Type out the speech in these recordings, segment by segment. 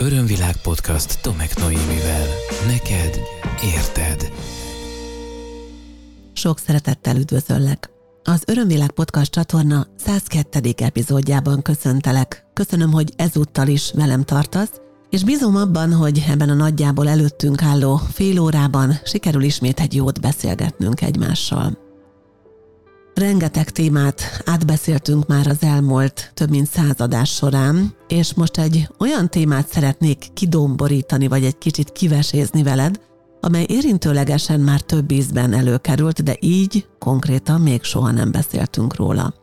Örömvilág podcast Tomek Noémivel. Neked érted. Sok szeretettel üdvözöllek. Az Örömvilág podcast csatorna 102. epizódjában köszöntelek. Köszönöm, hogy ezúttal is velem tartasz, és bízom abban, hogy ebben a nagyjából előttünk álló fél órában sikerül ismét egy jót beszélgetnünk egymással. Rengeteg témát átbeszéltünk már az elmúlt több mint századás során, és most egy olyan témát szeretnék kidomborítani, vagy egy kicsit kivesézni veled, amely érintőlegesen már több ízben előkerült, de így konkrétan még soha nem beszéltünk róla.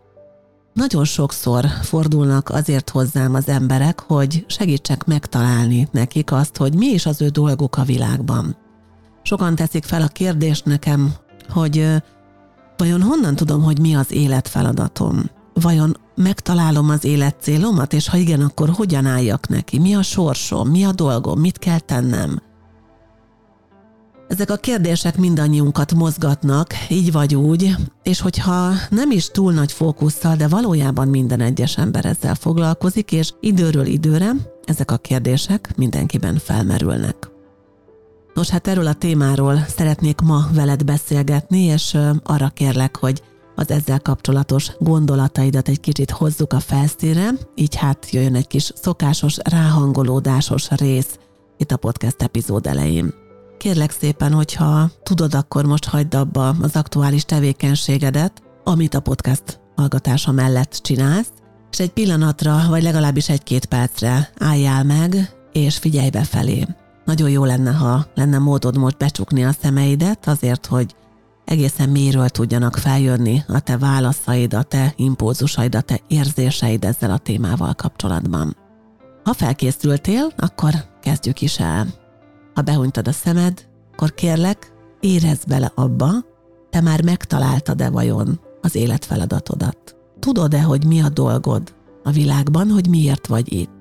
Nagyon sokszor fordulnak azért hozzám az emberek, hogy segítsek megtalálni nekik azt, hogy mi is az ő dolguk a világban. Sokan teszik fel a kérdést nekem, hogy Vajon honnan tudom, hogy mi az életfeladatom? Vajon megtalálom az életcélomat, és ha igen, akkor hogyan álljak neki? Mi a sorsom? Mi a dolgom? Mit kell tennem? Ezek a kérdések mindannyiunkat mozgatnak, így vagy úgy, és hogyha nem is túl nagy fókusszal, de valójában minden egyes ember ezzel foglalkozik, és időről időre ezek a kérdések mindenkiben felmerülnek. Nos, hát erről a témáról szeretnék ma veled beszélgetni, és arra kérlek, hogy az ezzel kapcsolatos gondolataidat egy kicsit hozzuk a felszínre, így hát jöjjön egy kis szokásos ráhangolódásos rész itt a podcast epizód elején. Kérlek szépen, hogyha tudod, akkor most hagyd abba az aktuális tevékenységedet, amit a podcast hallgatása mellett csinálsz, és egy pillanatra, vagy legalábbis egy-két percre álljál meg, és figyelj befelé. Nagyon jó lenne, ha lenne módod most becsukni a szemeidet azért, hogy egészen mélyről tudjanak feljönni a te válaszaid, a te impulzusaid, a te érzéseid ezzel a témával kapcsolatban. Ha felkészültél, akkor kezdjük is el. Ha behunytad a szemed, akkor kérlek, érezd bele abba, te már megtaláltad-e vajon az életfeladatodat. Tudod-e, hogy mi a dolgod a világban, hogy miért vagy itt?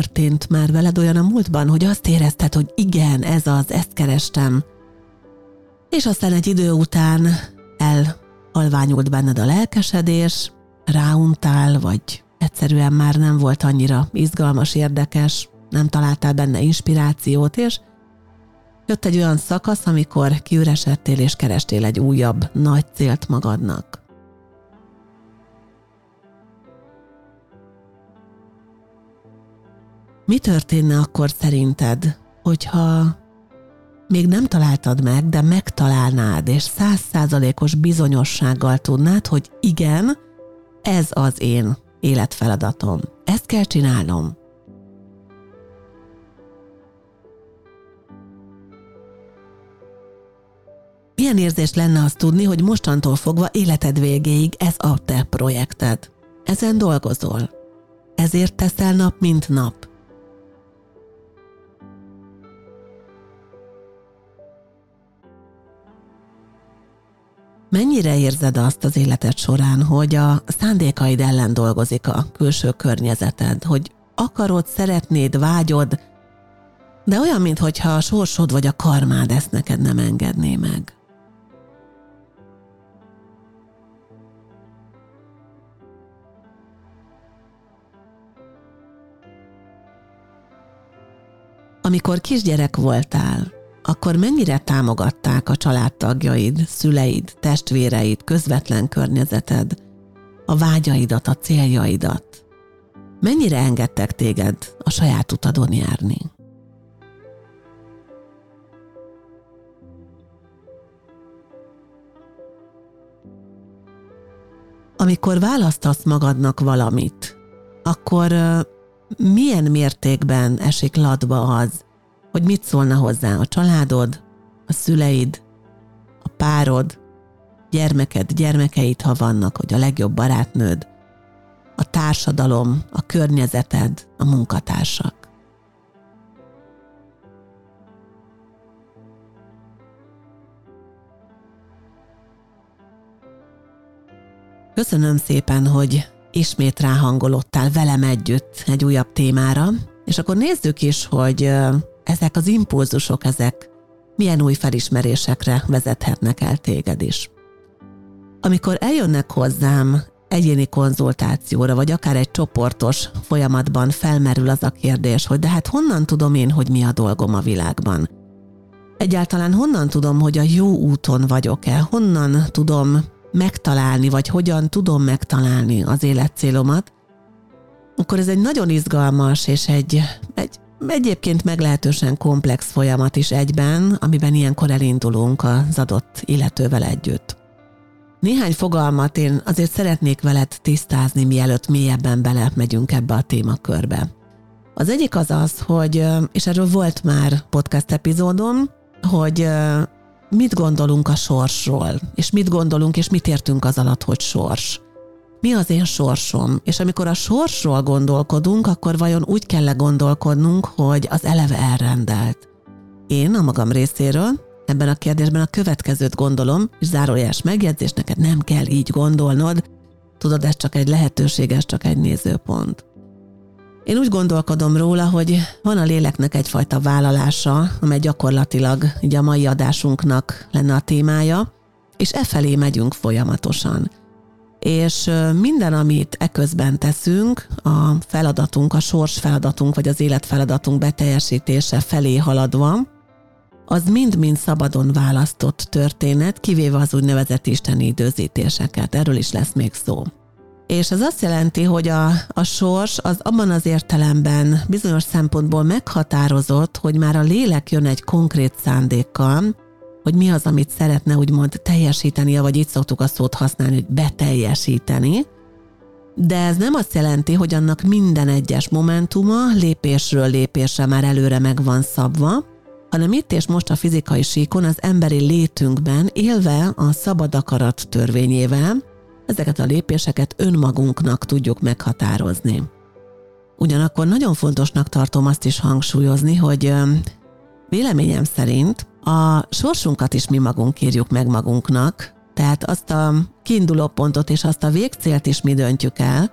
Történt már veled olyan a múltban, hogy azt érezted, hogy igen, ez az, ezt kerestem. És aztán egy idő után elhalványult benned a lelkesedés, ráuntál, vagy egyszerűen már nem volt annyira izgalmas, érdekes, nem találtál benne inspirációt, és jött egy olyan szakasz, amikor kiüresedtél és kerestél egy újabb, nagy célt magadnak. Mi történne akkor szerinted, hogyha még nem találtad meg, de megtalálnád, és százszázalékos bizonyossággal tudnád, hogy igen, ez az én életfeladatom. Ezt kell csinálnom. Milyen érzés lenne azt tudni, hogy mostantól fogva életed végéig ez a te projekted? Ezen dolgozol. Ezért teszel nap, mint nap. Mennyire érzed azt az életed során, hogy a szándékaid ellen dolgozik a külső környezeted, hogy akarod, szeretnéd, vágyod, de olyan, mintha a sorsod vagy a karmád ezt neked nem engedné meg. Amikor kisgyerek voltál, akkor mennyire támogatták a családtagjaid, szüleid, testvéreid, közvetlen környezeted, a vágyaidat, a céljaidat? Mennyire engedtek téged a saját utadon járni? Amikor választasz magadnak valamit, akkor milyen mértékben esik ladba az, hogy mit szólna hozzá a családod, a szüleid, a párod, gyermeked, gyermekeid, ha vannak, hogy a legjobb barátnőd, a társadalom, a környezeted, a munkatársak. Köszönöm szépen, hogy ismét ráhangolódtál velem együtt egy újabb témára, és akkor nézzük is, hogy ezek az impulzusok, ezek milyen új felismerésekre vezethetnek el téged is. Amikor eljönnek hozzám egyéni konzultációra, vagy akár egy csoportos folyamatban felmerül az a kérdés, hogy de hát honnan tudom én, hogy mi a dolgom a világban? Egyáltalán honnan tudom, hogy a jó úton vagyok-e? Honnan tudom megtalálni, vagy hogyan tudom megtalálni az életcélomat? Akkor ez egy nagyon izgalmas és egy, egy egyébként meglehetősen komplex folyamat is egyben, amiben ilyenkor elindulunk az adott illetővel együtt. Néhány fogalmat én azért szeretnék veled tisztázni, mielőtt mélyebben belemegyünk ebbe a témakörbe. Az egyik az az, hogy, és erről volt már podcast epizódom, hogy mit gondolunk a sorsról, és mit gondolunk, és mit értünk az alatt, hogy sors. Mi az én sorsom? És amikor a sorsról gondolkodunk, akkor vajon úgy kell gondolkodnunk, hogy az eleve elrendelt. Én a magam részéről ebben a kérdésben a következőt gondolom, és zárójeles megjegyzés, neked nem kell így gondolnod, tudod, ez csak egy lehetőség, ez csak egy nézőpont. Én úgy gondolkodom róla, hogy van a léleknek egyfajta vállalása, amely gyakorlatilag így a mai adásunknak lenne a témája, és e felé megyünk folyamatosan. És minden, amit eközben teszünk, a feladatunk, a sors feladatunk, vagy az életfeladatunk beteljesítése felé haladva, az mind-mind szabadon választott történet, kivéve az úgynevezett isteni időzítéseket. Erről is lesz még szó. És ez azt jelenti, hogy a, a sors az abban az értelemben bizonyos szempontból meghatározott, hogy már a lélek jön egy konkrét szándékkal, hogy mi az, amit szeretne úgymond teljesíteni, vagy itt szoktuk a szót használni, hogy beteljesíteni, de ez nem azt jelenti, hogy annak minden egyes momentuma lépésről lépésre már előre meg van szabva, hanem itt és most a fizikai síkon az emberi létünkben élve a szabad akarat törvényével, ezeket a lépéseket önmagunknak tudjuk meghatározni. Ugyanakkor nagyon fontosnak tartom azt is hangsúlyozni, hogy véleményem szerint a sorsunkat is mi magunk írjuk meg magunknak, tehát azt a kiinduló pontot és azt a végcélt is mi döntjük el,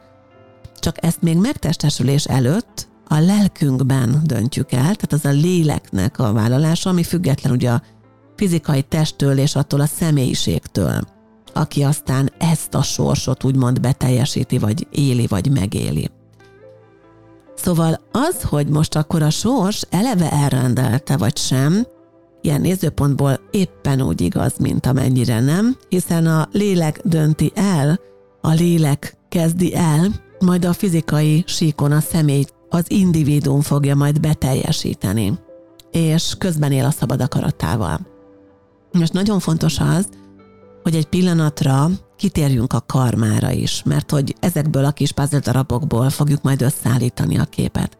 csak ezt még megtestesülés előtt a lelkünkben döntjük el, tehát az a léleknek a vállalása, ami független ugye a fizikai testtől és attól a személyiségtől, aki aztán ezt a sorsot úgymond beteljesíti, vagy éli, vagy megéli. Szóval az, hogy most akkor a sors eleve elrendelte, vagy sem, ilyen nézőpontból éppen úgy igaz, mint amennyire nem, hiszen a lélek dönti el, a lélek kezdi el, majd a fizikai síkon a személy az individuum fogja majd beteljesíteni, és közben él a szabad akaratával. Most nagyon fontos az, hogy egy pillanatra kitérjünk a karmára is, mert hogy ezekből a kis puzzle darabokból fogjuk majd összeállítani a képet.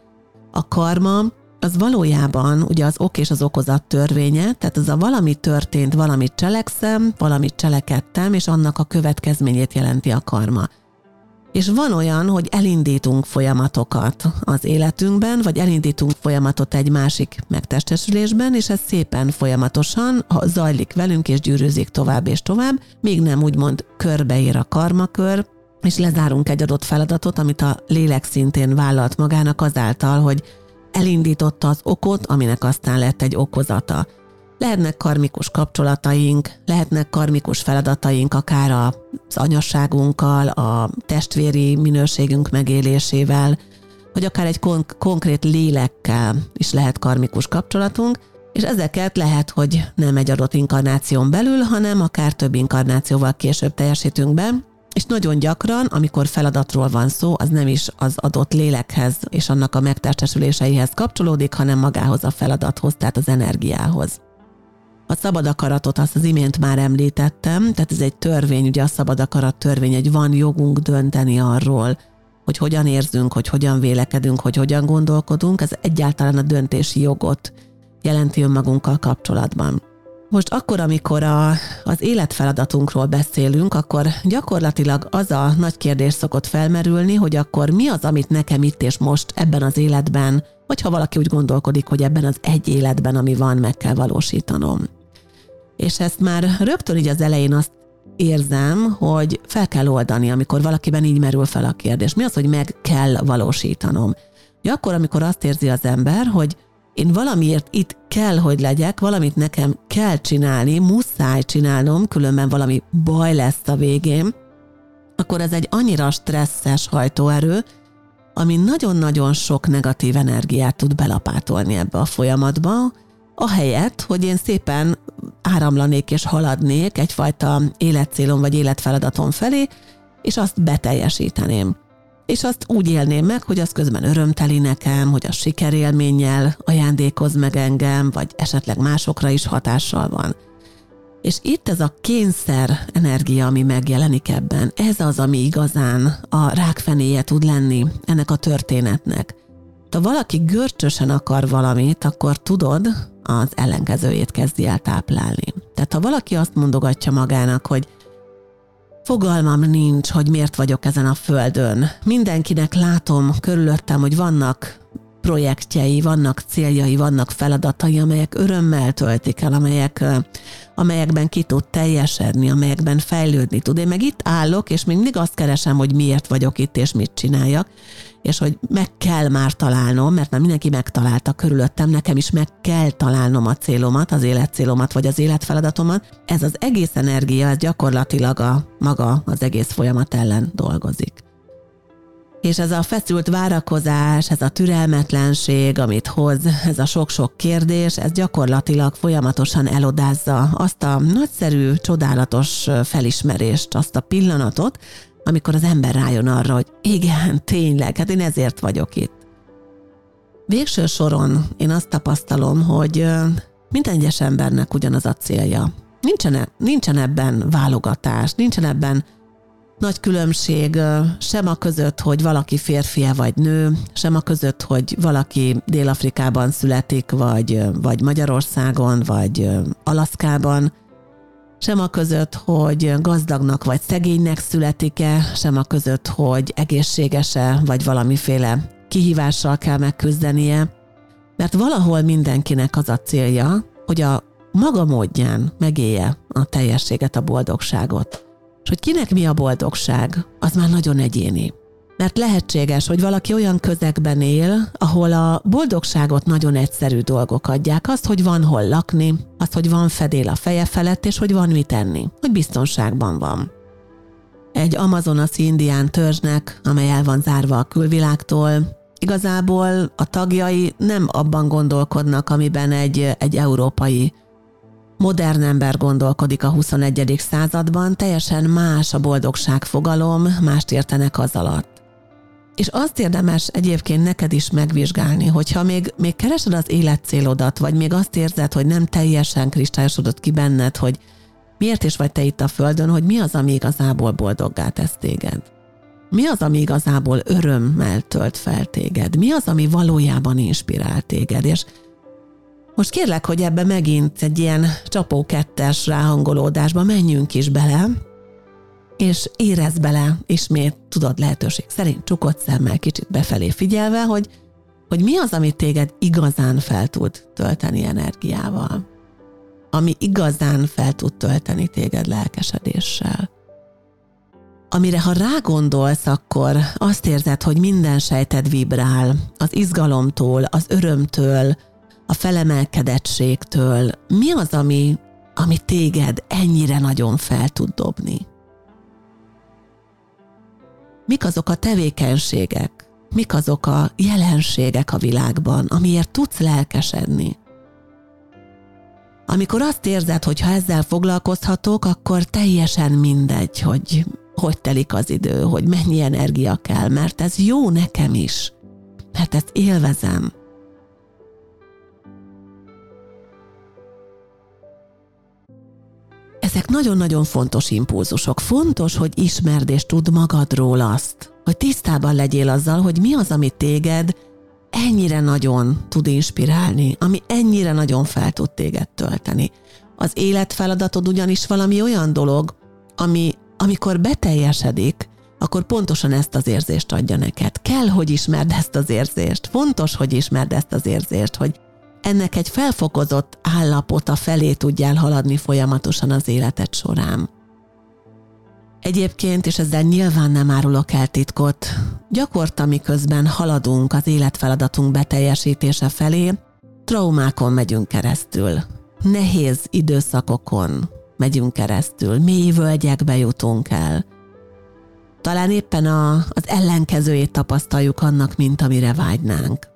A karma az valójában ugye az ok és az okozat törvénye, tehát az a valami történt, valamit cselekszem, valamit cselekedtem, és annak a következményét jelenti a karma. És van olyan, hogy elindítunk folyamatokat az életünkben, vagy elindítunk folyamatot egy másik megtestesülésben, és ez szépen folyamatosan zajlik velünk, és gyűrűzik tovább és tovább, még nem úgymond körbeér a karmakör, és lezárunk egy adott feladatot, amit a lélek szintén vállalt magának azáltal, hogy elindította az okot, aminek aztán lett egy okozata. Lehetnek karmikus kapcsolataink, lehetnek karmikus feladataink akár az anyasságunkkal, a testvéri minőségünk megélésével, vagy akár egy kon- konkrét lélekkel is lehet karmikus kapcsolatunk, és ezeket lehet, hogy nem egy adott inkarnáción belül, hanem akár több inkarnációval később teljesítünk be, és nagyon gyakran, amikor feladatról van szó, az nem is az adott lélekhez és annak a megtestesüléseihez kapcsolódik, hanem magához a feladathoz, tehát az energiához. A szabad akaratot azt az imént már említettem, tehát ez egy törvény, ugye a szabad akarat törvény, egy van jogunk dönteni arról, hogy hogyan érzünk, hogy hogyan vélekedünk, hogy hogyan gondolkodunk, ez egyáltalán a döntési jogot jelenti önmagunkkal kapcsolatban. Most akkor, amikor a, az életfeladatunkról beszélünk, akkor gyakorlatilag az a nagy kérdés szokott felmerülni, hogy akkor mi az, amit nekem itt és most ebben az életben, vagy ha valaki úgy gondolkodik, hogy ebben az egy életben, ami van, meg kell valósítanom. És ezt már rögtön így az elején azt érzem, hogy fel kell oldani, amikor valakiben így merül fel a kérdés. Mi az, hogy meg kell valósítanom? Ja, akkor, amikor azt érzi az ember, hogy én valamiért itt kell, hogy legyek, valamit nekem kell csinálni, muszáj csinálnom, különben valami baj lesz a végén, akkor ez egy annyira stresszes hajtóerő, ami nagyon-nagyon sok negatív energiát tud belapátolni ebbe a folyamatba, ahelyett, hogy én szépen áramlanék és haladnék egyfajta életcélom vagy életfeladatom felé, és azt beteljesíteném. És azt úgy élném meg, hogy az közben örömteli nekem, hogy a sikerélménnyel ajándékoz meg engem, vagy esetleg másokra is hatással van. És itt ez a kényszer energia, ami megjelenik ebben, ez az, ami igazán a rákfenéje tud lenni ennek a történetnek. Ha valaki görcsösen akar valamit, akkor tudod, az ellenkezőjét kezdi el táplálni. Tehát ha valaki azt mondogatja magának, hogy fogalmam nincs, hogy miért vagyok ezen a földön, mindenkinek látom körülöttem, hogy vannak projektjei, vannak céljai, vannak feladatai, amelyek örömmel töltik el, amelyek, amelyekben ki tud teljesedni, amelyekben fejlődni tud. Én meg itt állok, és mindig azt keresem, hogy miért vagyok itt, és mit csináljak, és hogy meg kell már találnom, mert már mindenki megtalálta körülöttem, nekem is meg kell találnom a célomat, az életcélomat, vagy az életfeladatomat. Ez az egész energia, ez gyakorlatilag a maga az egész folyamat ellen dolgozik. És ez a feszült várakozás, ez a türelmetlenség, amit hoz, ez a sok-sok kérdés, ez gyakorlatilag folyamatosan elodázza azt a nagyszerű, csodálatos felismerést, azt a pillanatot, amikor az ember rájön arra, hogy igen, tényleg, hát én ezért vagyok itt. Végső soron én azt tapasztalom, hogy minden egyes embernek ugyanaz a célja. Nincsen, e, nincsen ebben válogatás, nincsen ebben nagy különbség sem a között, hogy valaki férfia vagy nő, sem a között, hogy valaki Dél-Afrikában születik, vagy, vagy Magyarországon, vagy Alaszkában, sem a között, hogy gazdagnak vagy szegénynek születik-e, sem a között, hogy egészséges-e, vagy valamiféle kihívással kell megküzdenie, mert valahol mindenkinek az a célja, hogy a maga módján megélje a teljességet, a boldogságot. És hogy kinek mi a boldogság, az már nagyon egyéni. Mert lehetséges, hogy valaki olyan közegben él, ahol a boldogságot nagyon egyszerű dolgok adják. Azt, hogy van hol lakni, azt, hogy van fedél a feje felett, és hogy van mit enni, hogy biztonságban van. Egy amazonasi indián törzsnek, amely el van zárva a külvilágtól, igazából a tagjai nem abban gondolkodnak, amiben egy, egy európai modern ember gondolkodik a 21. században, teljesen más a boldogság fogalom, mást értenek az alatt. És azt érdemes egyébként neked is megvizsgálni, hogyha még, még keresed az életcélodat, vagy még azt érzed, hogy nem teljesen kristályosodott ki benned, hogy miért is vagy te itt a Földön, hogy mi az, ami igazából boldoggá tesz téged. Mi az, ami igazából örömmel tölt fel téged? Mi az, ami valójában inspirál téged? És most kérlek, hogy ebbe megint egy ilyen csapó kettes ráhangolódásba menjünk is bele, és érez bele ismét, tudod, lehetőség szerint csukott szemmel, kicsit befelé figyelve, hogy, hogy mi az, ami téged igazán fel tud tölteni energiával. Ami igazán fel tud tölteni téged lelkesedéssel. Amire ha rágondolsz, akkor azt érzed, hogy minden sejted vibrál, az izgalomtól, az örömtől, a felemelkedettségtől. Mi az, ami, ami téged ennyire nagyon fel tud dobni? Mik azok a tevékenységek, mik azok a jelenségek a világban, amiért tudsz lelkesedni. Amikor azt érzed, hogy ha ezzel foglalkozhatok, akkor teljesen mindegy, hogy hogy telik az idő, hogy mennyi energia kell, mert ez jó nekem is, mert ezt élvezem. Ezek nagyon-nagyon fontos impulzusok. Fontos, hogy ismerd és tudd magadról azt, hogy tisztában legyél azzal, hogy mi az, ami téged ennyire nagyon tud inspirálni, ami ennyire nagyon fel tud téged tölteni. Az életfeladatod ugyanis valami olyan dolog, ami amikor beteljesedik, akkor pontosan ezt az érzést adja neked. Kell, hogy ismerd ezt az érzést. Fontos, hogy ismerd ezt az érzést, hogy ennek egy felfokozott állapota felé tudjál haladni folyamatosan az életed során. Egyébként, és ezzel nyilván nem árulok el titkot, gyakorta miközben haladunk az életfeladatunk beteljesítése felé, traumákon megyünk keresztül, nehéz időszakokon megyünk keresztül, mély völgyekbe jutunk el. talán éppen a, az ellenkezőjét tapasztaljuk annak, mint amire vágynánk.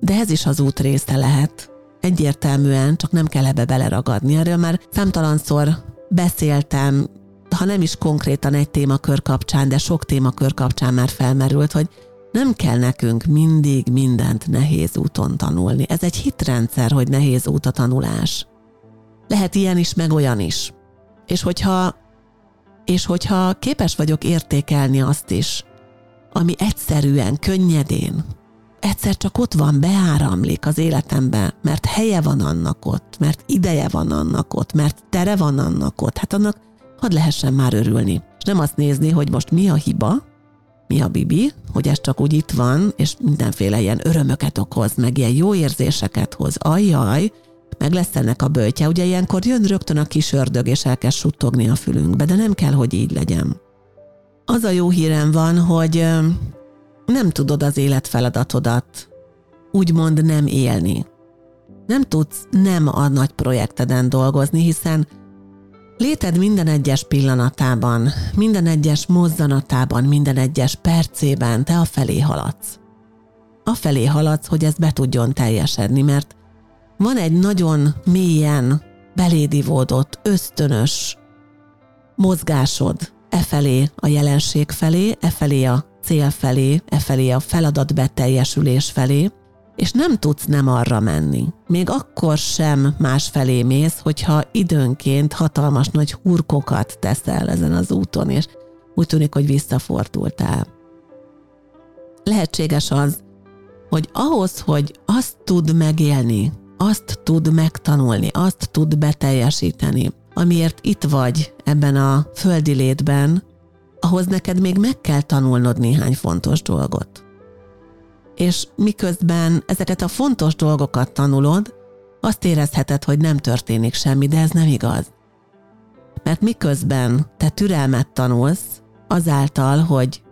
De ez is az út része lehet. Egyértelműen, csak nem kell ebbe beleragadni. Erről már számtalanszor beszéltem, ha nem is konkrétan egy témakör kapcsán, de sok témakör kapcsán már felmerült, hogy nem kell nekünk mindig mindent nehéz úton tanulni. Ez egy hitrendszer, hogy nehéz út a tanulás. Lehet ilyen is, meg olyan is. És hogyha, és hogyha képes vagyok értékelni azt is, ami egyszerűen, könnyedén, egyszer csak ott van, beáramlik az életembe, mert helye van annak ott, mert ideje van annak ott, mert tere van annak ott, hát annak hadd lehessen már örülni. És nem azt nézni, hogy most mi a hiba, mi a bibi, hogy ez csak úgy itt van, és mindenféle ilyen örömöket okoz, meg ilyen jó érzéseket hoz. Ajjaj, meg lesz ennek a böltje. Ugye ilyenkor jön rögtön a kis ördög, és elkezd suttogni a fülünkbe, de nem kell, hogy így legyen. Az a jó hírem van, hogy nem tudod az életfeladatodat úgymond nem élni. Nem tudsz nem a nagy projekteden dolgozni, hiszen léted minden egyes pillanatában, minden egyes mozzanatában, minden egyes percében te a felé haladsz. A felé haladsz, hogy ez be tudjon teljesedni, mert van egy nagyon mélyen belédivódott, ösztönös mozgásod e felé, a jelenség felé, e felé a cél felé, e felé a feladat beteljesülés felé, és nem tudsz nem arra menni. Még akkor sem más felé mész, hogyha időnként hatalmas nagy hurkokat teszel ezen az úton, és úgy tűnik, hogy visszafordultál. Lehetséges az, hogy ahhoz, hogy azt tud megélni, azt tud megtanulni, azt tud beteljesíteni, amiért itt vagy ebben a földi létben, ahhoz neked még meg kell tanulnod néhány fontos dolgot. És miközben ezeket a fontos dolgokat tanulod, azt érezheted, hogy nem történik semmi, de ez nem igaz. Mert miközben te türelmet tanulsz, azáltal, hogy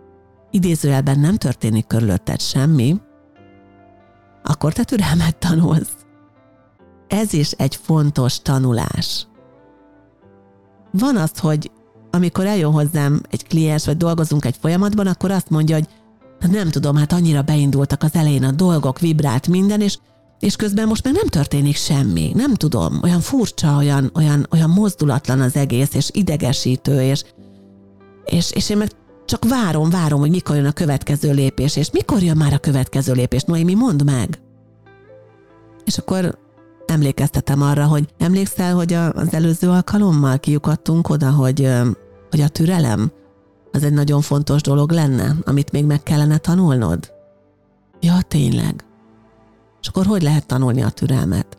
idézőjelben nem történik körülötted semmi, akkor te türelmet tanulsz. Ez is egy fontos tanulás. Van az, hogy amikor eljön hozzám egy kliens, vagy dolgozunk egy folyamatban, akkor azt mondja, hogy hát nem tudom, hát annyira beindultak az elején a dolgok, vibrált minden, és, és közben most meg nem történik semmi. Nem tudom, olyan furcsa, olyan, olyan, olyan mozdulatlan az egész, és idegesítő, és, és, és én meg csak várom, várom, hogy mikor jön a következő lépés, és mikor jön már a következő lépés. Noémi, mondd meg! És akkor emlékeztetem arra, hogy emlékszel, hogy az előző alkalommal kiukadtunk oda, hogy, hogy a türelem az egy nagyon fontos dolog lenne, amit még meg kellene tanulnod? Ja, tényleg. És akkor hogy lehet tanulni a türelmet?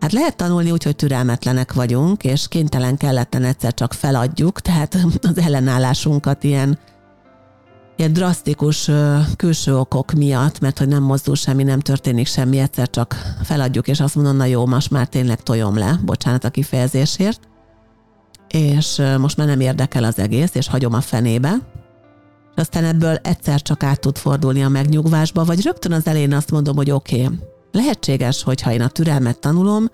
Hát lehet tanulni úgy, hogy türelmetlenek vagyunk, és kénytelen kelletten egyszer csak feladjuk, tehát az ellenállásunkat ilyen ilyen drasztikus külső okok miatt, mert hogy nem mozdul semmi, nem történik semmi, egyszer csak feladjuk, és azt mondom, na jó, most már tényleg tojom le, bocsánat a kifejezésért, és most már nem érdekel az egész, és hagyom a fenébe, és aztán ebből egyszer csak át tud fordulni a megnyugvásba, vagy rögtön az elején azt mondom, hogy oké, okay, lehetséges, hogy ha én a türelmet tanulom,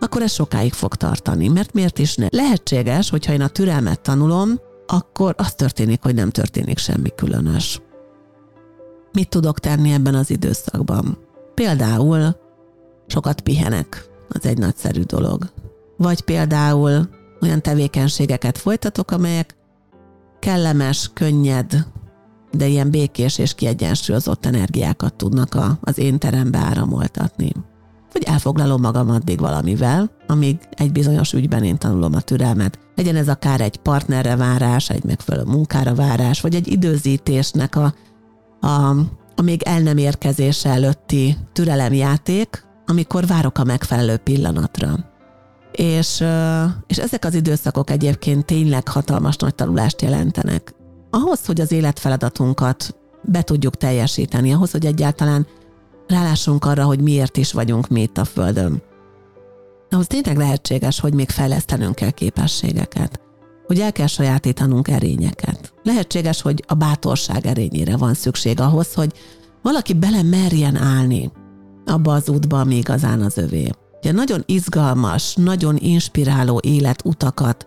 akkor ez sokáig fog tartani, mert miért is ne? Lehetséges, hogyha én a türelmet tanulom, akkor az történik, hogy nem történik semmi különös. Mit tudok tenni ebben az időszakban? Például sokat pihenek, az egy nagyszerű dolog. Vagy például olyan tevékenységeket folytatok, amelyek kellemes, könnyed, de ilyen békés és kiegyensúlyozott energiákat tudnak a, az én terembe áramoltatni vagy elfoglalom magam addig valamivel, amíg egy bizonyos ügyben én tanulom a türelmet. Legyen ez akár egy partnerre várás, egy megfelelő munkára várás, vagy egy időzítésnek a, a, a még el nem érkezése előtti türelemjáték, amikor várok a megfelelő pillanatra. És, és ezek az időszakok egyébként tényleg hatalmas nagy tanulást jelentenek. Ahhoz, hogy az életfeladatunkat be tudjuk teljesíteni, ahhoz, hogy egyáltalán rálássunk arra, hogy miért is vagyunk mi itt a Földön. Ahhoz tényleg lehetséges, hogy még fejlesztenünk kell képességeket, hogy el kell sajátítanunk erényeket. Lehetséges, hogy a bátorság erényére van szükség ahhoz, hogy valaki bele merjen állni abba az útba, ami igazán az övé. Ugye nagyon izgalmas, nagyon inspiráló életutakat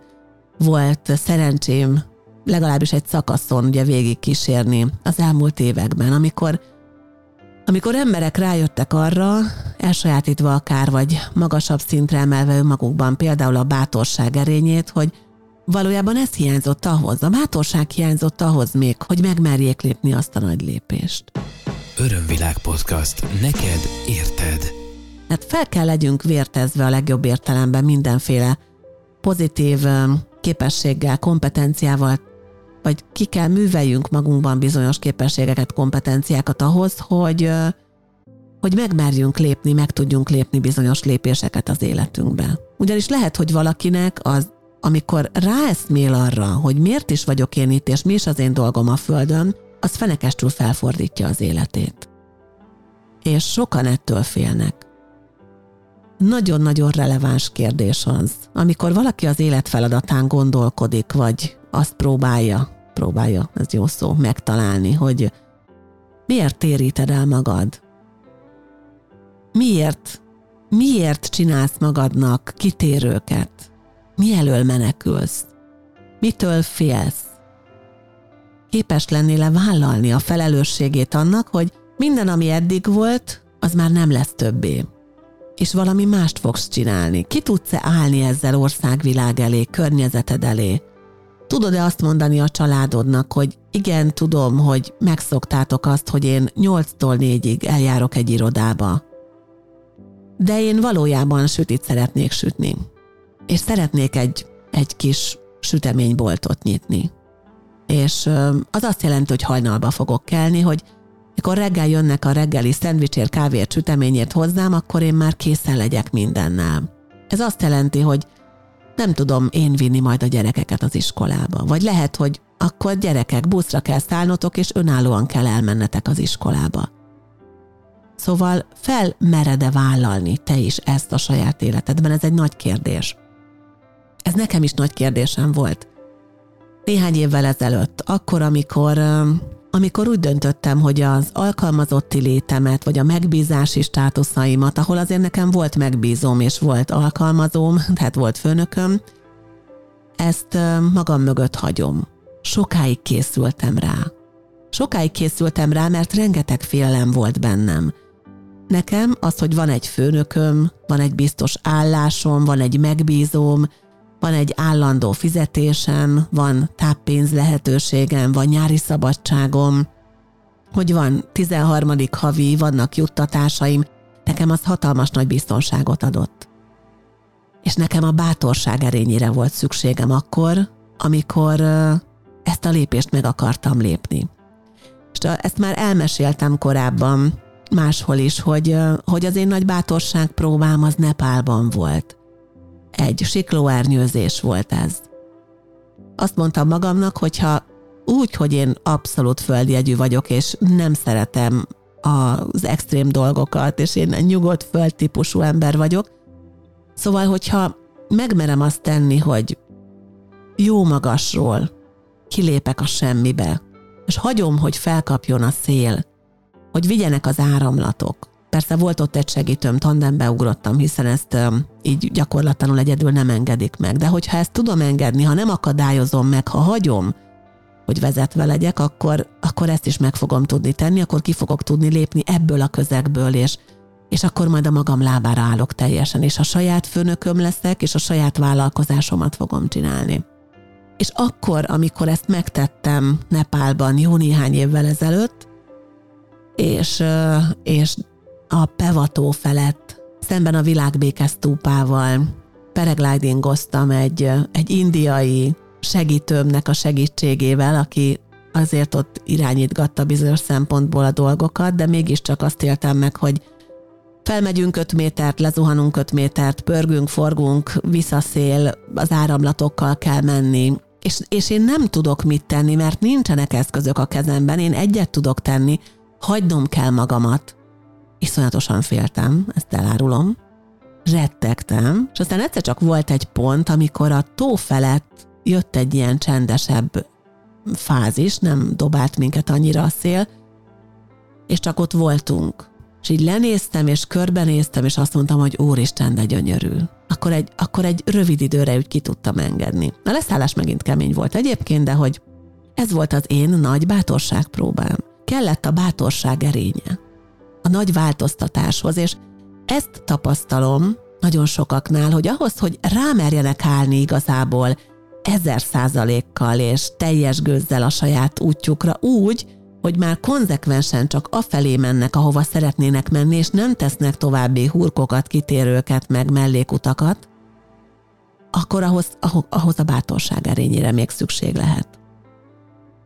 volt szerencsém legalábbis egy szakaszon ugye végig kísérni az elmúlt években, amikor amikor emberek rájöttek arra, elsajátítva akár vagy magasabb szintre emelve önmagukban például a bátorság erényét, hogy valójában ez hiányzott ahhoz, a bátorság hiányzott ahhoz még, hogy megmerjék lépni azt a nagy lépést. Örömvilág podcast. Neked érted. Hát fel kell legyünk vértezve a legjobb értelemben mindenféle pozitív képességgel, kompetenciával, vagy ki kell műveljünk magunkban bizonyos képességeket, kompetenciákat ahhoz, hogy, hogy megmerjünk lépni, meg tudjunk lépni bizonyos lépéseket az életünkbe. Ugyanis lehet, hogy valakinek az, amikor ráeszmél arra, hogy miért is vagyok én itt, és mi is az én dolgom a Földön, az fenekestül felfordítja az életét. És sokan ettől félnek. Nagyon-nagyon releváns kérdés az, amikor valaki az életfeladatán gondolkodik, vagy azt próbálja, próbálja, ez jó szó, megtalálni, hogy miért téríted el magad? Miért, miért csinálsz magadnak kitérőket? Mi elől menekülsz? Mitől félsz? Képes lennél-e vállalni a felelősségét annak, hogy minden, ami eddig volt, az már nem lesz többé. És valami mást fogsz csinálni. Ki tudsz-e állni ezzel országvilág elé, környezeted elé? Tudod-e azt mondani a családodnak, hogy igen, tudom, hogy megszoktátok azt, hogy én 8-tól 4-ig eljárok egy irodába. De én valójában sütit szeretnék sütni. És szeretnék egy, egy kis süteményboltot nyitni. És az azt jelenti, hogy hajnalba fogok kelni, hogy mikor reggel jönnek a reggeli szendvicsért, kávért, süteményért hozzám, akkor én már készen legyek mindennel. Ez azt jelenti, hogy nem tudom én vinni majd a gyerekeket az iskolába. Vagy lehet, hogy akkor gyerekek, buszra kell szállnotok, és önállóan kell elmennetek az iskolába. Szóval felmered-e vállalni te is ezt a saját életedben? Ez egy nagy kérdés. Ez nekem is nagy kérdésem volt. Néhány évvel ezelőtt, akkor, amikor amikor úgy döntöttem, hogy az alkalmazotti létemet, vagy a megbízási státuszaimat, ahol azért nekem volt megbízóm és volt alkalmazóm, tehát volt főnököm, ezt magam mögött hagyom. Sokáig készültem rá. Sokáig készültem rá, mert rengeteg félelem volt bennem. Nekem az, hogy van egy főnököm, van egy biztos állásom, van egy megbízóm, van egy állandó fizetésem, van táppénz lehetőségem, van nyári szabadságom, hogy van 13. havi, vannak juttatásaim, nekem az hatalmas nagy biztonságot adott. És nekem a bátorság erényére volt szükségem akkor, amikor ezt a lépést meg akartam lépni. És ezt már elmeséltem korábban máshol is, hogy, hogy az én nagy bátorság próbám az Nepálban volt egy siklóernyőzés volt ez. Azt mondtam magamnak, hogyha úgy, hogy én abszolút földjegyű vagyok, és nem szeretem az extrém dolgokat, és én egy nyugodt földtípusú ember vagyok, szóval, hogyha megmerem azt tenni, hogy jó magasról kilépek a semmibe, és hagyom, hogy felkapjon a szél, hogy vigyenek az áramlatok, Persze volt ott egy segítőm, tandembe ugrottam, hiszen ezt így gyakorlatlanul egyedül nem engedik meg. De hogyha ezt tudom engedni, ha nem akadályozom meg, ha hagyom, hogy vezetve legyek, akkor, akkor ezt is meg fogom tudni tenni, akkor ki fogok tudni lépni ebből a közegből, és, és akkor majd a magam lábára állok teljesen, és a saját főnököm leszek, és a saját vállalkozásomat fogom csinálni. És akkor, amikor ezt megtettem Nepálban jó néhány évvel ezelőtt, és, és a Pevató felett, szemben a világbéke stúpával. Pereglidingoztam egy, egy indiai segítőmnek a segítségével, aki azért ott irányítgatta bizonyos szempontból a dolgokat, de mégiscsak azt éltem meg, hogy felmegyünk 5 métert, lezuhanunk 5 métert, pörgünk, forgunk, visszaszél, az áramlatokkal kell menni, és, és én nem tudok mit tenni, mert nincsenek eszközök a kezemben, én egyet tudok tenni, hagynom kell magamat, iszonyatosan féltem, ezt elárulom, rettegtem, és aztán egyszer csak volt egy pont, amikor a tó felett jött egy ilyen csendesebb fázis, nem dobált minket annyira a szél, és csak ott voltunk. És így lenéztem, és körbenéztem, és azt mondtam, hogy úristen, de gyönyörű. Akkor egy, akkor egy rövid időre úgy ki tudtam engedni. A leszállás megint kemény volt egyébként, de hogy Ez volt az én nagy bátorságpróbám. Kellett a bátorság erénye. A nagy változtatáshoz, és ezt tapasztalom nagyon sokaknál, hogy ahhoz, hogy rámerjenek állni igazából ezer százalékkal és teljes gőzzel a saját útjukra úgy, hogy már konzekvensen csak afelé mennek, ahova szeretnének menni, és nem tesznek további hurkokat, kitérőket, meg mellékutakat, akkor ahhoz, ahhoz a bátorság erényére még szükség lehet.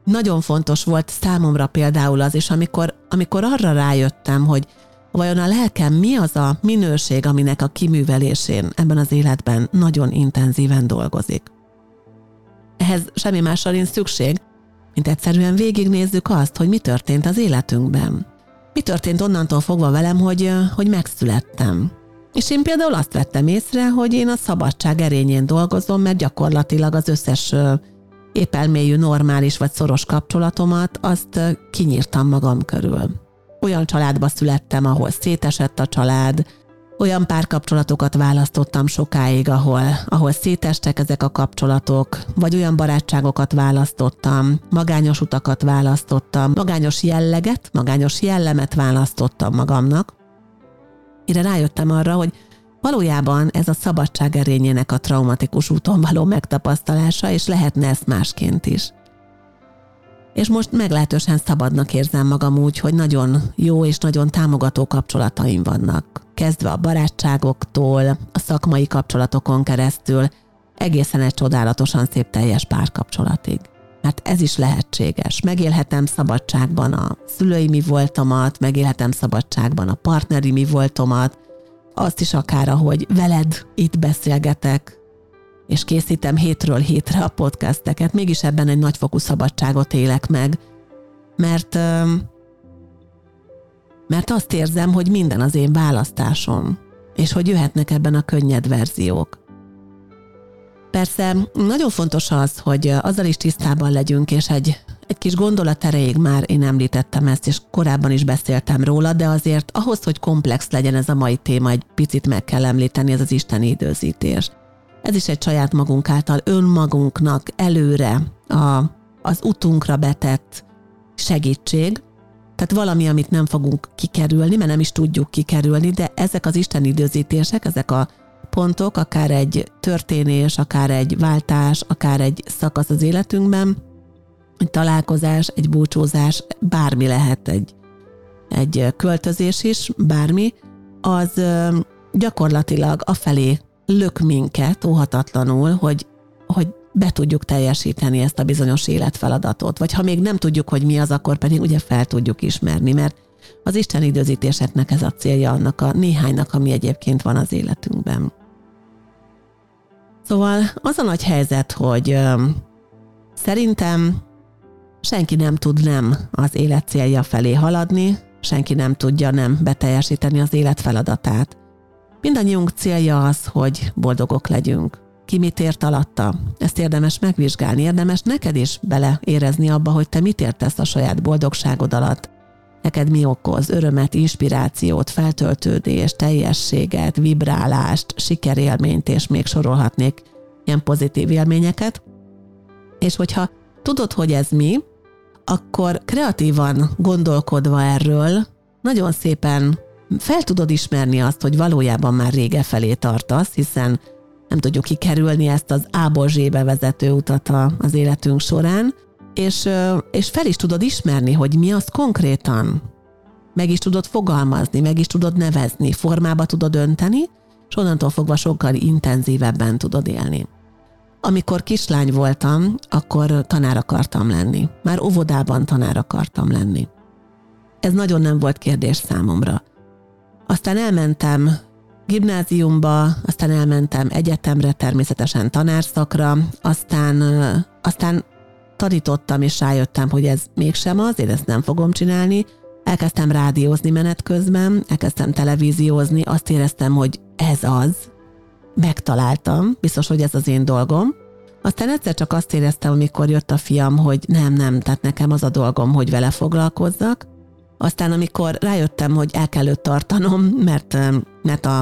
Nagyon fontos volt számomra például az is, amikor, amikor arra rájöttem, hogy vajon a lelkem mi az a minőség, aminek a kiművelésén ebben az életben nagyon intenzíven dolgozik. Ehhez semmi másra nincs szükség, mint egyszerűen végignézzük azt, hogy mi történt az életünkben. Mi történt onnantól fogva velem, hogy, hogy megszülettem. És én például azt vettem észre, hogy én a szabadság erényén dolgozom, mert gyakorlatilag az összes épelmélyű, normális vagy szoros kapcsolatomat, azt kinyírtam magam körül. Olyan családba születtem, ahol szétesett a család, olyan párkapcsolatokat választottam sokáig, ahol, ahol szétestek ezek a kapcsolatok, vagy olyan barátságokat választottam, magányos utakat választottam, magányos jelleget, magányos jellemet választottam magamnak. Mire rájöttem arra, hogy valójában ez a szabadság erényének a traumatikus úton való megtapasztalása, és lehetne ezt másként is és most meglehetősen szabadnak érzem magam úgy, hogy nagyon jó és nagyon támogató kapcsolataim vannak. Kezdve a barátságoktól, a szakmai kapcsolatokon keresztül, egészen egy csodálatosan szép teljes párkapcsolatig. Mert ez is lehetséges. Megélhetem szabadságban a szülői mi voltomat, megélhetem szabadságban a partneri mi voltomat, azt is akár, ahogy veled itt beszélgetek, és készítem hétről hétre a podcasteket, mégis ebben egy nagyfokú szabadságot élek meg, mert, mert azt érzem, hogy minden az én választásom, és hogy jöhetnek ebben a könnyed verziók. Persze nagyon fontos az, hogy azzal is tisztában legyünk, és egy, egy kis gondolat erejéig már én említettem ezt, és korábban is beszéltem róla, de azért ahhoz, hogy komplex legyen ez a mai téma, egy picit meg kell említeni, ez az isteni időzítés. Ez is egy saját magunk által önmagunknak előre a, az utunkra betett segítség, tehát valami, amit nem fogunk kikerülni, mert nem is tudjuk kikerülni, de ezek az Isten időzítések, ezek a pontok, akár egy történés, akár egy váltás, akár egy szakasz az életünkben, egy találkozás, egy búcsúzás, bármi lehet egy, egy költözés is, bármi, az gyakorlatilag afelé lök minket óhatatlanul, hogy, hogy be tudjuk teljesíteni ezt a bizonyos életfeladatot. Vagy ha még nem tudjuk, hogy mi az, akkor pedig ugye fel tudjuk ismerni, mert az Isten időzítéseknek ez a célja annak a néhánynak, ami egyébként van az életünkben. Szóval az a nagy helyzet, hogy szerintem senki nem tud nem az élet célja felé haladni, senki nem tudja nem beteljesíteni az élet feladatát. Mindannyiunk célja az, hogy boldogok legyünk. Ki mit ért alatta? Ezt érdemes megvizsgálni, érdemes neked is beleérezni abba, hogy te mit értesz a saját boldogságod alatt. Neked mi okoz örömet, inspirációt, feltöltődést, teljességet, vibrálást, sikerélményt, és még sorolhatnék ilyen pozitív élményeket. És hogyha tudod, hogy ez mi, akkor kreatívan gondolkodva erről, nagyon szépen fel tudod ismerni azt, hogy valójában már rége felé tartasz, hiszen nem tudjuk kikerülni ezt az A-ból Z-be vezető utat az életünk során, és, és fel is tudod ismerni, hogy mi az konkrétan. Meg is tudod fogalmazni, meg is tudod nevezni, formába tudod önteni, és onnantól fogva sokkal intenzívebben tudod élni. Amikor kislány voltam, akkor tanár akartam lenni. Már óvodában tanár akartam lenni. Ez nagyon nem volt kérdés számomra. Aztán elmentem gimnáziumba, aztán elmentem egyetemre, természetesen tanárszakra, aztán, aztán tanítottam, és rájöttem, hogy ez mégsem az, én ezt nem fogom csinálni. Elkezdtem rádiózni menet közben, elkezdtem televíziózni, azt éreztem, hogy ez az. Megtaláltam, biztos, hogy ez az én dolgom. Aztán egyszer csak azt éreztem, amikor jött a fiam, hogy nem, nem, tehát nekem az a dolgom, hogy vele foglalkozzak. Aztán, amikor rájöttem, hogy el kell őt tartanom, mert, mert a,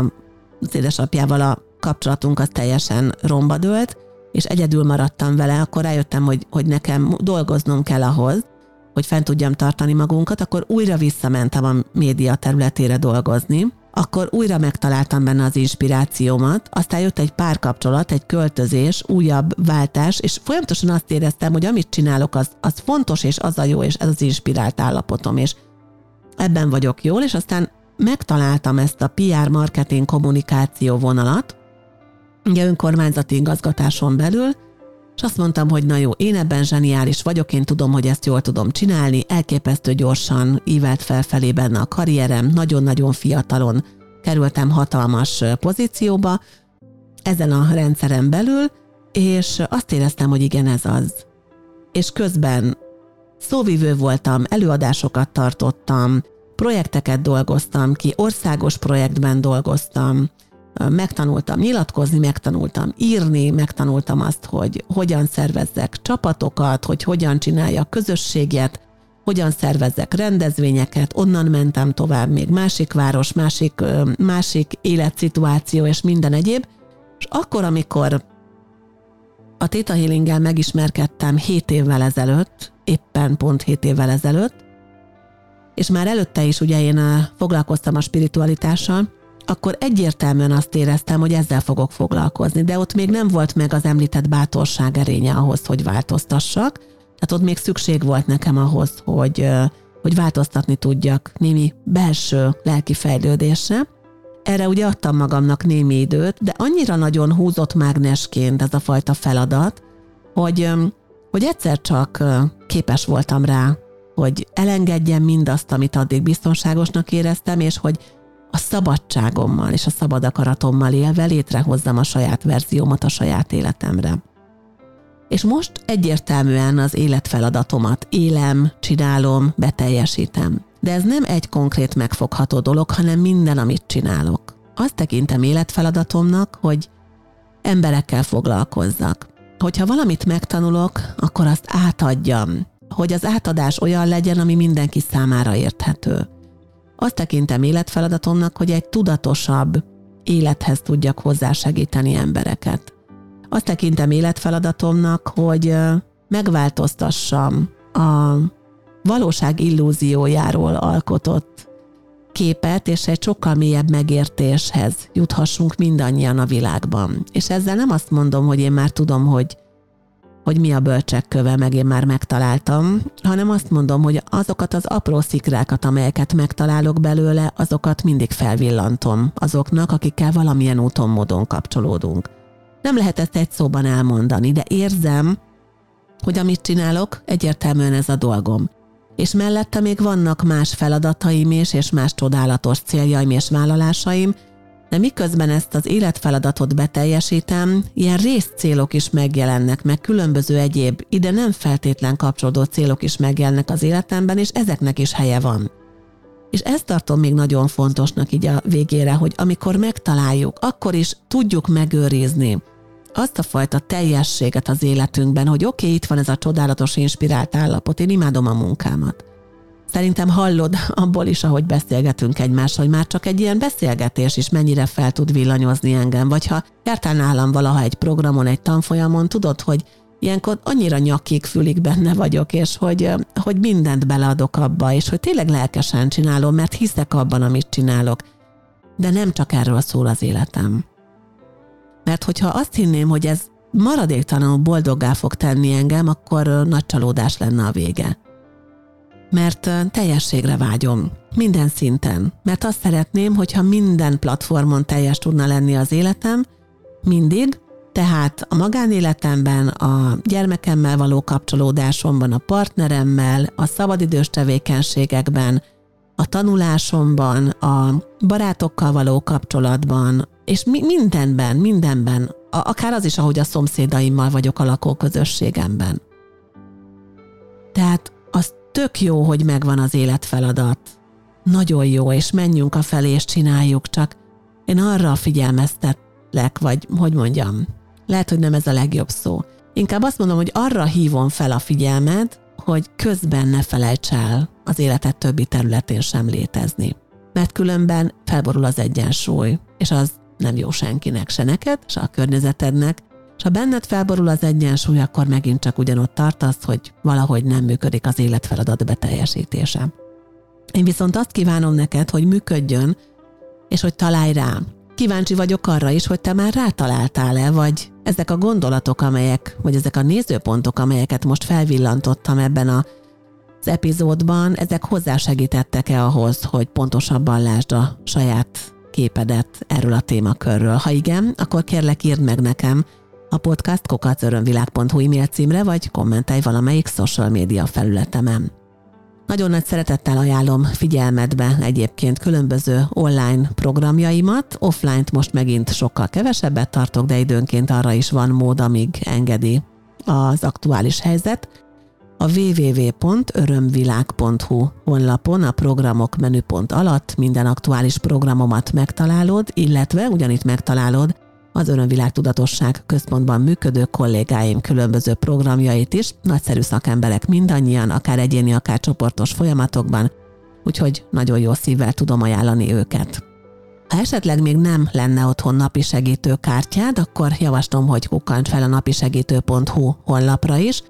az édesapjával a kapcsolatunk az teljesen romba dőlt, és egyedül maradtam vele, akkor rájöttem, hogy, hogy nekem dolgoznom kell ahhoz, hogy fent tudjam tartani magunkat, akkor újra visszamentem a média területére dolgozni, akkor újra megtaláltam benne az inspirációmat, aztán jött egy párkapcsolat, egy költözés, újabb váltás, és folyamatosan azt éreztem, hogy amit csinálok, az, az fontos, és az a jó, és ez az inspirált állapotom, és ebben vagyok jól, és aztán megtaláltam ezt a PR marketing kommunikáció vonalat, ugye önkormányzati igazgatáson belül, és azt mondtam, hogy na jó, én ebben zseniális vagyok, én tudom, hogy ezt jól tudom csinálni, elképesztő gyorsan ívelt felfelé benne a karrierem, nagyon-nagyon fiatalon kerültem hatalmas pozícióba ezen a rendszeren belül, és azt éreztem, hogy igen, ez az. És közben szóvivő voltam, előadásokat tartottam, projekteket dolgoztam ki, országos projektben dolgoztam, megtanultam nyilatkozni, megtanultam írni, megtanultam azt, hogy hogyan szervezzek csapatokat, hogy hogyan csináljak közösséget, hogyan szervezzek rendezvényeket, onnan mentem tovább még másik város, másik, másik életszituáció és minden egyéb. És akkor, amikor a Theta healing megismerkedtem 7 évvel ezelőtt, éppen pont 7 évvel ezelőtt, és már előtte is ugye én foglalkoztam a spiritualitással, akkor egyértelműen azt éreztem, hogy ezzel fogok foglalkozni, de ott még nem volt meg az említett bátorság erénye ahhoz, hogy változtassak, tehát ott még szükség volt nekem ahhoz, hogy, hogy változtatni tudjak némi belső lelki fejlődésre. Erre ugye adtam magamnak némi időt, de annyira nagyon húzott mágnesként ez a fajta feladat, hogy, hogy egyszer csak képes voltam rá, hogy elengedjem mindazt, amit addig biztonságosnak éreztem, és hogy a szabadságommal és a szabad akaratommal élve létrehozzam a saját verziómat a saját életemre. És most egyértelműen az életfeladatomat élem, csinálom, beteljesítem. De ez nem egy konkrét megfogható dolog, hanem minden, amit csinálok. Azt tekintem életfeladatomnak, hogy emberekkel foglalkozzak. Hogyha valamit megtanulok, akkor azt átadjam, hogy az átadás olyan legyen, ami mindenki számára érthető. Azt tekintem életfeladatomnak, hogy egy tudatosabb élethez tudjak hozzásegíteni embereket. Azt tekintem életfeladatomnak, hogy megváltoztassam a valóság illúziójáról alkotott képet, és egy sokkal mélyebb megértéshez juthassunk mindannyian a világban. És ezzel nem azt mondom, hogy én már tudom, hogy hogy mi a bölcsek köve, meg én már megtaláltam, hanem azt mondom, hogy azokat az apró szikrákat, amelyeket megtalálok belőle, azokat mindig felvillantom azoknak, akikkel valamilyen úton, módon kapcsolódunk. Nem lehet ezt egy szóban elmondani, de érzem, hogy amit csinálok, egyértelműen ez a dolgom. És mellette még vannak más feladataim is, és más csodálatos céljaim és vállalásaim, de miközben ezt az életfeladatot beteljesítem, ilyen részcélok is megjelennek, meg különböző egyéb, ide nem feltétlen kapcsolódó célok is megjelennek az életemben, és ezeknek is helye van. És ezt tartom még nagyon fontosnak így a végére, hogy amikor megtaláljuk, akkor is tudjuk megőrizni azt a fajta teljességet az életünkben, hogy oké, okay, itt van ez a csodálatos, inspirált állapot, én imádom a munkámat. Szerintem hallod abból is, ahogy beszélgetünk egymással, hogy már csak egy ilyen beszélgetés is mennyire fel tud villanyozni engem. Vagy ha jártál nálam valaha egy programon, egy tanfolyamon, tudod, hogy ilyenkor annyira nyakig fülig benne vagyok, és hogy, hogy mindent beleadok abba, és hogy tényleg lelkesen csinálom, mert hiszek abban, amit csinálok. De nem csak erről szól az életem. Mert hogyha azt hinném, hogy ez maradéktalanul boldoggá fog tenni engem, akkor nagy csalódás lenne a vége mert teljességre vágyom, minden szinten, mert azt szeretném, hogyha minden platformon teljes tudna lenni az életem, mindig, tehát a magánéletemben, a gyermekemmel való kapcsolódásomban, a partneremmel, a szabadidős tevékenységekben, a tanulásomban, a barátokkal való kapcsolatban, és mi, mindenben, mindenben, a, akár az is, ahogy a szomszédaimmal vagyok a lakóközösségemben. Tehát tök jó, hogy megvan az életfeladat. Nagyon jó, és menjünk a felé, és csináljuk, csak én arra figyelmeztetlek, vagy hogy mondjam, lehet, hogy nem ez a legjobb szó. Inkább azt mondom, hogy arra hívom fel a figyelmet, hogy közben ne felejts el az életed többi területén sem létezni. Mert különben felborul az egyensúly, és az nem jó senkinek, se neked, se a környezetednek, És ha benned felborul az egyensúly, akkor megint csak ugyanott tartasz, hogy valahogy nem működik az életfeladat beteljesítése. Én viszont azt kívánom neked, hogy működjön, és hogy találj rá. Kíváncsi vagyok arra is, hogy te már rátaláltál-e, vagy ezek a gondolatok, amelyek, vagy ezek a nézőpontok, amelyeket most felvillantottam ebben a az epizódban, ezek hozzásegítettek-e ahhoz, hogy pontosabban lásd a saját képedet erről a témakörről? Ha igen, akkor kérlek írd meg nekem a podcast kokacörömvilág.hu e-mail címre, vagy kommentelj valamelyik social média felületemen. Nagyon nagy szeretettel ajánlom figyelmetbe egyébként különböző online programjaimat. Offline-t most megint sokkal kevesebbet tartok, de időnként arra is van mód, amíg engedi az aktuális helyzet. A www.örömvilág.hu honlapon a programok menüpont alatt minden aktuális programomat megtalálod, illetve ugyanitt megtalálod az Örömvilág Tudatosság Központban működő kollégáim különböző programjait is, nagyszerű szakemberek mindannyian, akár egyéni, akár csoportos folyamatokban, úgyhogy nagyon jó szívvel tudom ajánlani őket. Ha esetleg még nem lenne otthon napi segítő kártyád, akkor javaslom, hogy kukkancs fel a napisegítő.hu honlapra is,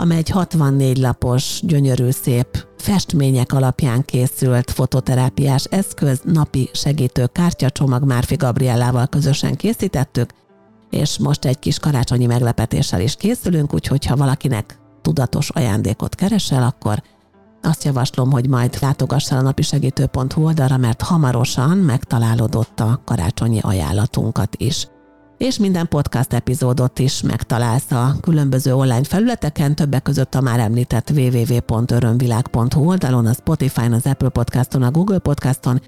amely egy 64 lapos, gyönyörű szép festmények alapján készült fototerápiás eszköz, napi segítő kártyacsomag Márfi Gabriellával közösen készítettük, és most egy kis karácsonyi meglepetéssel is készülünk, úgyhogy ha valakinek tudatos ajándékot keresel, akkor azt javaslom, hogy majd látogass el a napisegítő.hu oldalra, mert hamarosan megtalálod ott a karácsonyi ajánlatunkat is és minden podcast epizódot is megtalálsz a különböző online felületeken, többek között a már említett www.örömvilág.hu oldalon, a Spotify-on, az Apple Podcaston, a Google Podcaston,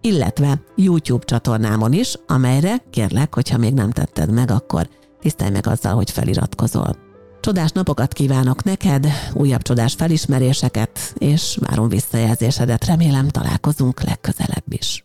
illetve YouTube csatornámon is, amelyre kérlek, hogyha még nem tetted meg, akkor tisztelj meg azzal, hogy feliratkozol. Csodás napokat kívánok neked, újabb csodás felismeréseket, és várom visszajelzésedet. Remélem találkozunk legközelebb is.